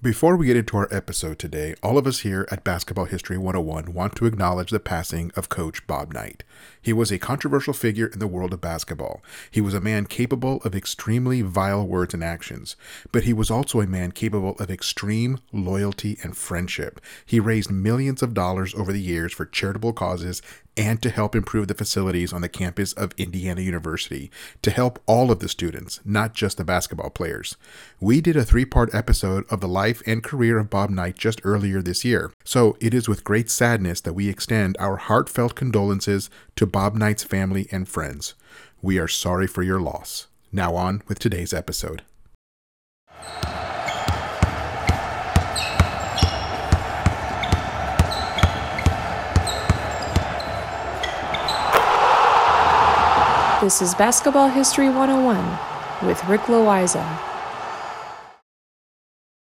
Before we get into our episode today, all of us here at Basketball History 101 want to acknowledge the passing of Coach Bob Knight. He was a controversial figure in the world of basketball. He was a man capable of extremely vile words and actions, but he was also a man capable of extreme loyalty and friendship. He raised millions of dollars over the years for charitable causes and to help improve the facilities on the campus of Indiana University to help all of the students, not just the basketball players. We did a three part episode of the life and career of Bob Knight just earlier this year, so it is with great sadness that we extend our heartfelt condolences to Bob Knight's family and friends. We are sorry for your loss. Now on with today's episode. This is Basketball History 101 with Rick Loayza.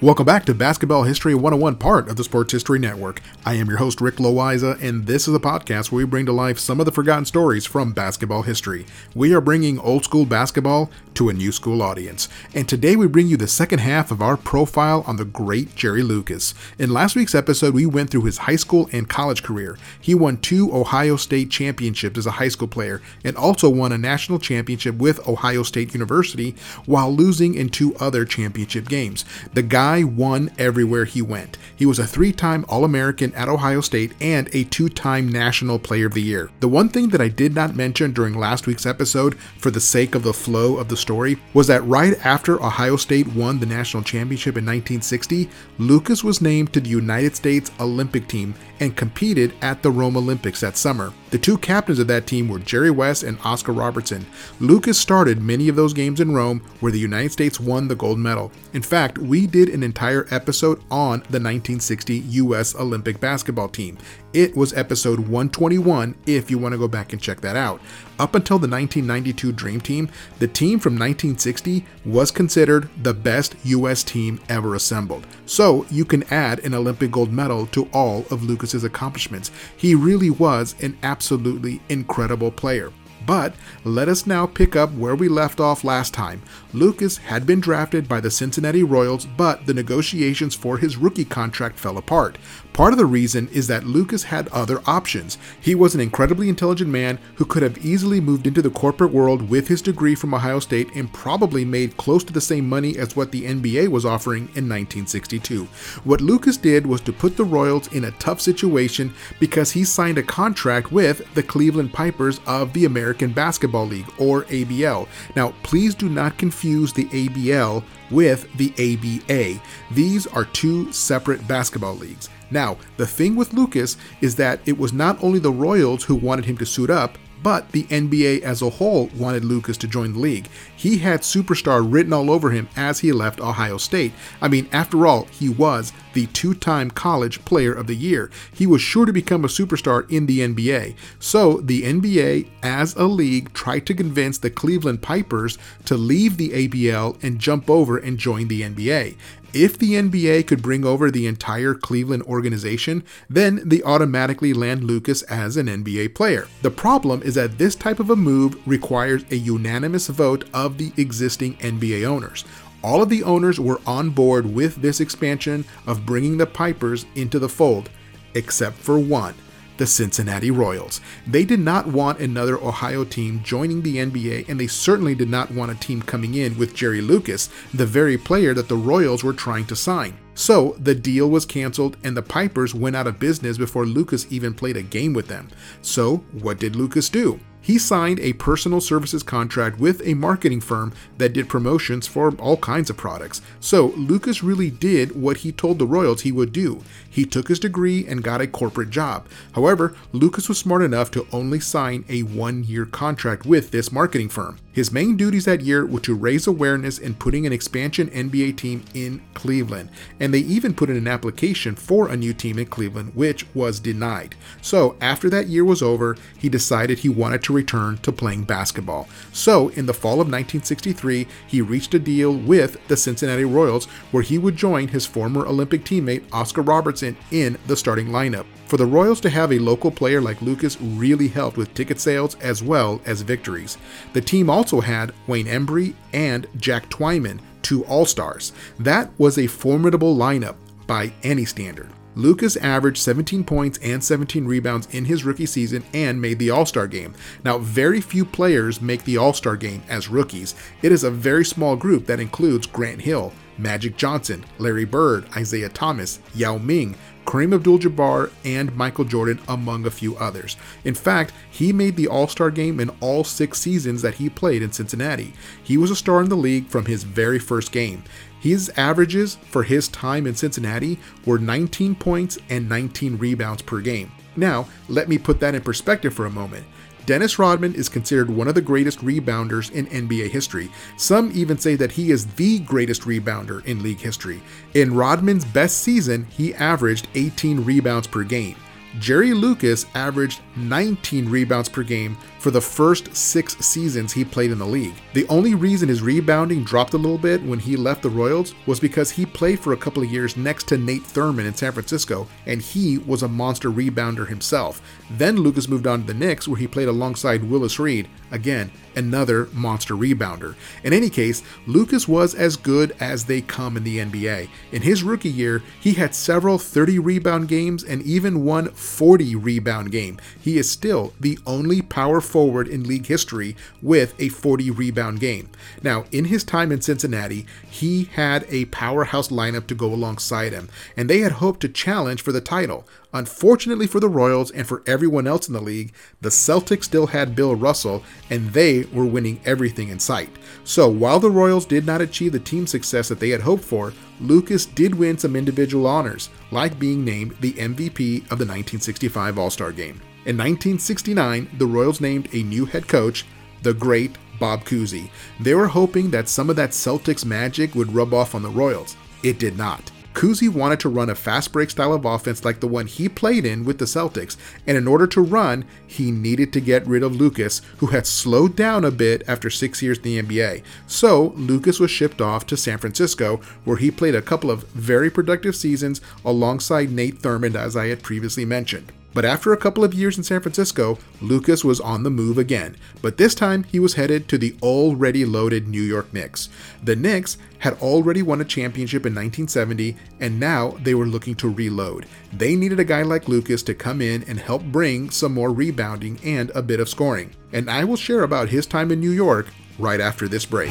Welcome back to Basketball History 101, part of the Sports History Network. I am your host, Rick Loayza, and this is a podcast where we bring to life some of the forgotten stories from basketball history. We are bringing old school basketball to a new school audience. And today we bring you the second half of our profile on the great Jerry Lucas. In last week's episode, we went through his high school and college career. He won two Ohio State championships as a high school player and also won a national championship with Ohio State University while losing in two other championship games. The guy guy won everywhere he went. He was a three time All American at Ohio State and a two time National Player of the Year. The one thing that I did not mention during last week's episode, for the sake of the flow of the story, was that right after Ohio State won the national championship in 1960, Lucas was named to the United States Olympic team and competed at the Rome Olympics that summer. The two captains of that team were Jerry West and Oscar Robertson. Lucas started many of those games in Rome where the United States won the gold medal. In fact, we did an entire episode on the 1960 U.S. Olympic basketball team. It was episode 121 if you want to go back and check that out. Up until the 1992 Dream Team, the team from 1960 was considered the best U.S. team ever assembled. So you can add an Olympic gold medal to all of Lucas's accomplishments. He really was an absolutely incredible player. But let us now pick up where we left off last time. Lucas had been drafted by the Cincinnati Royals, but the negotiations for his rookie contract fell apart. Part of the reason is that Lucas had other options. He was an incredibly intelligent man who could have easily moved into the corporate world with his degree from Ohio State and probably made close to the same money as what the NBA was offering in 1962. What Lucas did was to put the Royals in a tough situation because he signed a contract with the Cleveland Pipers of the American Basketball League, or ABL. Now, please do not confuse the ABL with the ABA. These are two separate basketball leagues. Now, the thing with Lucas is that it was not only the Royals who wanted him to suit up, but the NBA as a whole wanted Lucas to join the league. He had superstar written all over him as he left Ohio State. I mean, after all, he was the two time college player of the year. He was sure to become a superstar in the NBA. So the NBA, as a league, tried to convince the Cleveland Pipers to leave the ABL and jump over and join the NBA. If the NBA could bring over the entire Cleveland organization, then they automatically land Lucas as an NBA player. The problem is that this type of a move requires a unanimous vote of the existing NBA owners. All of the owners were on board with this expansion of bringing the Pipers into the fold, except for one the Cincinnati Royals. They did not want another Ohio team joining the NBA, and they certainly did not want a team coming in with Jerry Lucas, the very player that the Royals were trying to sign. So the deal was canceled, and the Pipers went out of business before Lucas even played a game with them. So, what did Lucas do? He signed a personal services contract with a marketing firm that did promotions for all kinds of products. So Lucas really did what he told the Royals he would do. He took his degree and got a corporate job. However, Lucas was smart enough to only sign a one year contract with this marketing firm. His main duties that year were to raise awareness in putting an expansion NBA team in Cleveland, and they even put in an application for a new team in Cleveland, which was denied. So, after that year was over, he decided he wanted to return to playing basketball. So, in the fall of 1963, he reached a deal with the Cincinnati Royals where he would join his former Olympic teammate Oscar Robertson in the starting lineup. For the Royals to have a local player like Lucas really helped with ticket sales as well as victories. The team also had Wayne Embry and Jack Twyman, two All Stars. That was a formidable lineup by any standard. Lucas averaged 17 points and 17 rebounds in his rookie season and made the All Star game. Now, very few players make the All Star game as rookies. It is a very small group that includes Grant Hill, Magic Johnson, Larry Bird, Isiah Thomas, Yao Ming, Kareem Abdul Jabbar, and Michael Jordan, among a few others. In fact, he made the All Star game in all six seasons that he played in Cincinnati. He was a star in the league from his very first game. His averages for his time in Cincinnati were 19 points and 19 rebounds per game. Now, let me put that in perspective for a moment. Dennis Rodman is considered one of the greatest rebounders in NBA history. Some even say that he is the greatest rebounder in league history. In Rodman's best season, he averaged 18 rebounds per game. Jerry Lucas averaged 19 rebounds per game for the first six seasons he played in the league. The only reason his rebounding dropped a little bit when he left the Royals was because he played for a couple of years next to Nate Thurmond in San Francisco, and he was a monster rebounder himself. Then Lucas moved on to the Knicks, where he played alongside Willis Reed, again, another monster rebounder. In any case, Lucas was as good as they come in the NBA. In his rookie year, he had several 30 rebound games and even one 40 rebound game. He is still the only power forward in league history with a 40 rebound game. Now, in his time in Cincinnati, he had a powerhouse lineup to go alongside him, and they had hoped to challenge for the title. Unfortunately for the Royals and for everyone else in the league, the Celtics still had Bill Russell and they were winning everything in sight. So while the Royals did not achieve the team success that they had hoped for, Lucas did win some individual honors, like being named the MVP of the 1965 All Star Game. In 1969, the Royals named a new head coach, the great Bob Cousy. They were hoping that some of that Celtics magic would rub off on the Royals. It did not. Cousy wanted to run a fast break style of offense like the one he played in with the Celtics, and in order to run, he needed to get rid of Lucas, who had slowed down a bit after six years in the NBA. So, Lucas was shipped off to San Francisco, where he played a couple of very productive seasons alongside Nate Thurmond, as I had previously mentioned. But after a couple of years in San Francisco, Lucas was on the move again, but this time he was headed to the already loaded New York Knicks. The Knicks had already won a championship in 1970, and now they were looking to reload. They needed a guy like Lucas to come in and help bring some more rebounding and a bit of scoring. And I will share about his time in New York right after this break.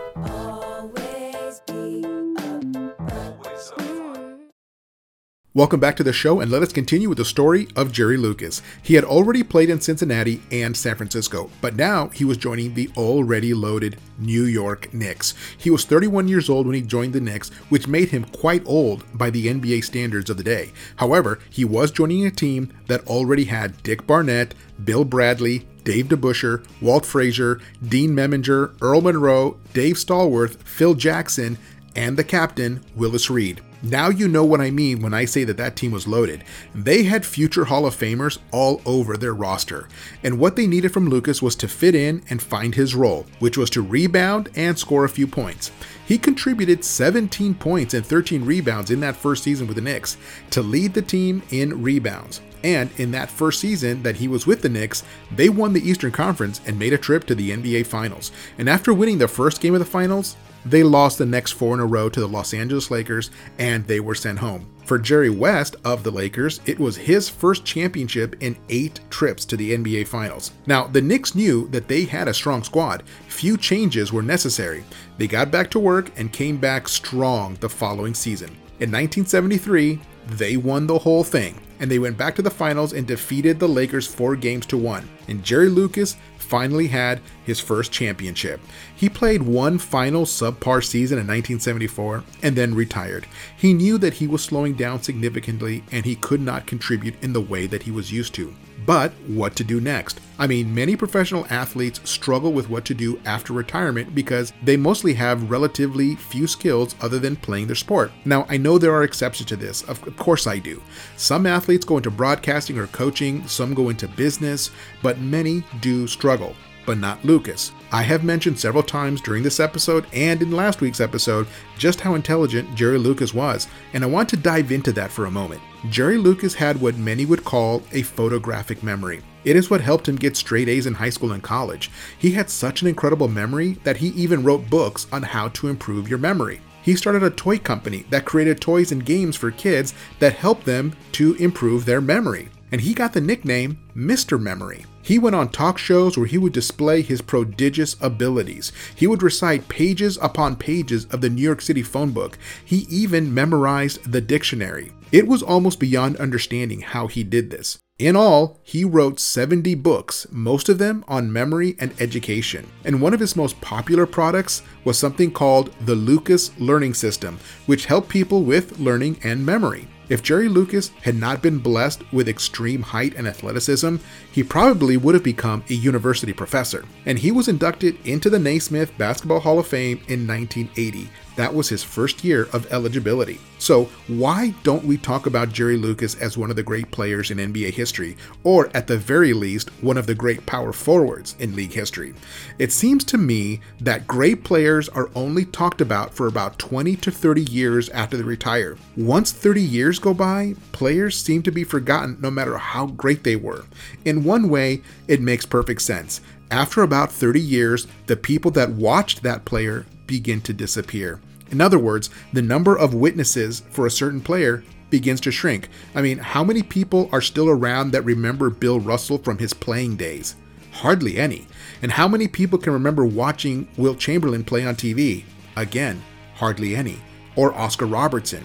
Welcome back to the show, and let us continue with the story of Jerry Lucas. He had already played in Cincinnati and San Francisco, but now he was joining the already loaded New York Knicks. He was 31 years old when he joined the Knicks, which made him quite old by the NBA standards of the day. However, he was joining a team that already had Dick Barnett, Bill Bradley, Dave DeBusschere, Walt Frazier, Dean Meminger, Earl Monroe, Dave Stallworth, Phil Jackson, and the captain, Willis Reed. Now you know what I mean when I say that that team was loaded. They had future Hall of Famers all over their roster, and what they needed from Lucas was to fit in and find his role, which was to rebound and score a few points. He contributed 17 points and 13 rebounds in that first season with the Knicks to lead the team in rebounds. And in that first season that he was with the Knicks, they won the Eastern Conference and made a trip to the NBA Finals. And after winning the first game of the finals, they lost the next four in a row to the Los Angeles Lakers and they were sent home. For Jerry West of the Lakers, it was his first championship in eight trips to the NBA Finals. Now, the Knicks knew that they had a strong squad. Few changes were necessary. They got back to work and came back strong the following season. In 1973, they won the whole thing, and they went back to the finals and defeated the Lakers four games to one. And Jerry Lucas finally had his first championship. He played one final subpar season in 1974 and then retired. He knew that he was slowing down significantly and he could not contribute in the way that he was used to. But what to do next? I mean, many professional athletes struggle with what to do after retirement because they mostly have relatively few skills other than playing their sport. Now, I know there are exceptions to this, of course I do. Some athletes go into broadcasting or coaching, some go into business, but many do struggle but not Lucas. I have mentioned several times during this episode and in last week's episode just how intelligent Jerry Lucas was, and I want to dive into that for a moment. Jerry Lucas had what many would call a photographic memory. It is what helped him get straight A's in high school and college. He had such an incredible memory that he even wrote books on how to improve your memory. He started a toy company that created toys and games for kids that helped them to improve their memory and he got the nickname Mr. Memory. He went on talk shows where he would display his prodigious abilities. He would recite pages upon pages of the New York City phone book. He even memorized the dictionary. It was almost beyond understanding how he did this. In all, he wrote 70 books, most of them on memory and education. And one of his most popular products was something called the Lucas Learning System, which helped people with learning and memory. If Jerry Lucas had not been blessed with extreme height and athleticism, he probably would have become a university professor. And he was inducted into the Naismith Basketball Hall of Fame in 1980, that was his first year of eligibility. So, why don't we talk about Jerry Lucas as one of the great players in NBA history, or at the very least, one of the great power forwards in league history? It seems to me that great players are only talked about for about 20 to 30 years after they retire. Once 30 years go by, players seem to be forgotten no matter how great they were. In one way, it makes perfect sense. After about 30 years, the people that watched that player begin to disappear. In other words, the number of witnesses for a certain player begins to shrink. I mean, how many people are still around that remember Bill Russell from his playing days? Hardly any. And how many people can remember watching Wilt Chamberlain play on TV? Again, hardly any. Or Oscar Robertson.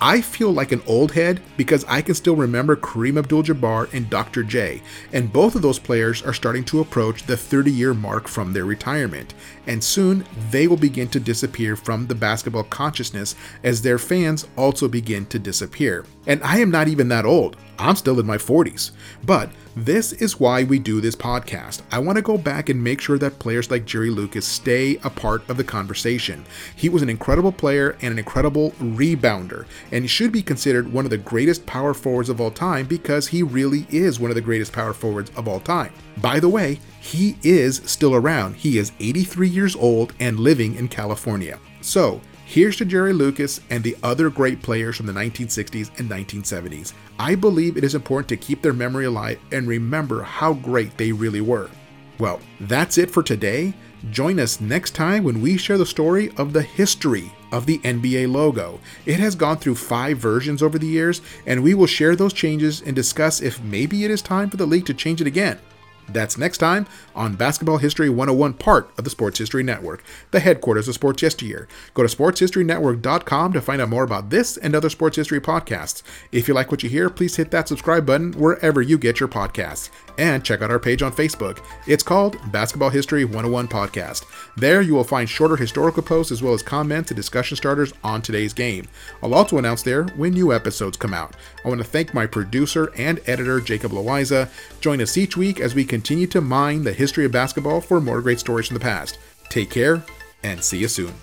I feel like an old head because I can still remember Kareem Abdul Jabbar and Dr. J, and both of those players are starting to approach the 30 year mark from their retirement, and soon they will begin to disappear from the basketball consciousness as their fans also begin to disappear. And I am not even that old. I'm still in my 40s. But this is why we do this podcast. I want to go back and make sure that players like Jerry Lucas stay a part of the conversation. He was an incredible player and an incredible rebounder, and should be considered one of the greatest power forwards of all time because he really is one of the greatest power forwards of all time. By the way, he is still around. He is 83 years old and living in California. So, Here's to Jerry Lucas and the other great players from the 1960s and 1970s. I believe it is important to keep their memory alive and remember how great they really were. Well, that's it for today. Join us next time when we share the story of the history of the NBA logo. It has gone through five versions over the years, and we will share those changes and discuss if maybe it is time for the league to change it again. That's next time on Basketball History 101, part of the Sports History Network, the headquarters of Sports Yesteryear. Go to sportshistorynetwork.com to find out more about this and other sports history podcasts. If you like what you hear, please hit that subscribe button wherever you get your podcasts. And check out our page on Facebook. It's called Basketball History 101 Podcast. There you will find shorter historical posts as well as comments and discussion starters on today's game. I'll also announce there when new episodes come out. I want to thank my producer and editor, Jacob Loayza. Join us each week as we continue to mine the history of basketball for more great stories from the past. Take care and see you soon.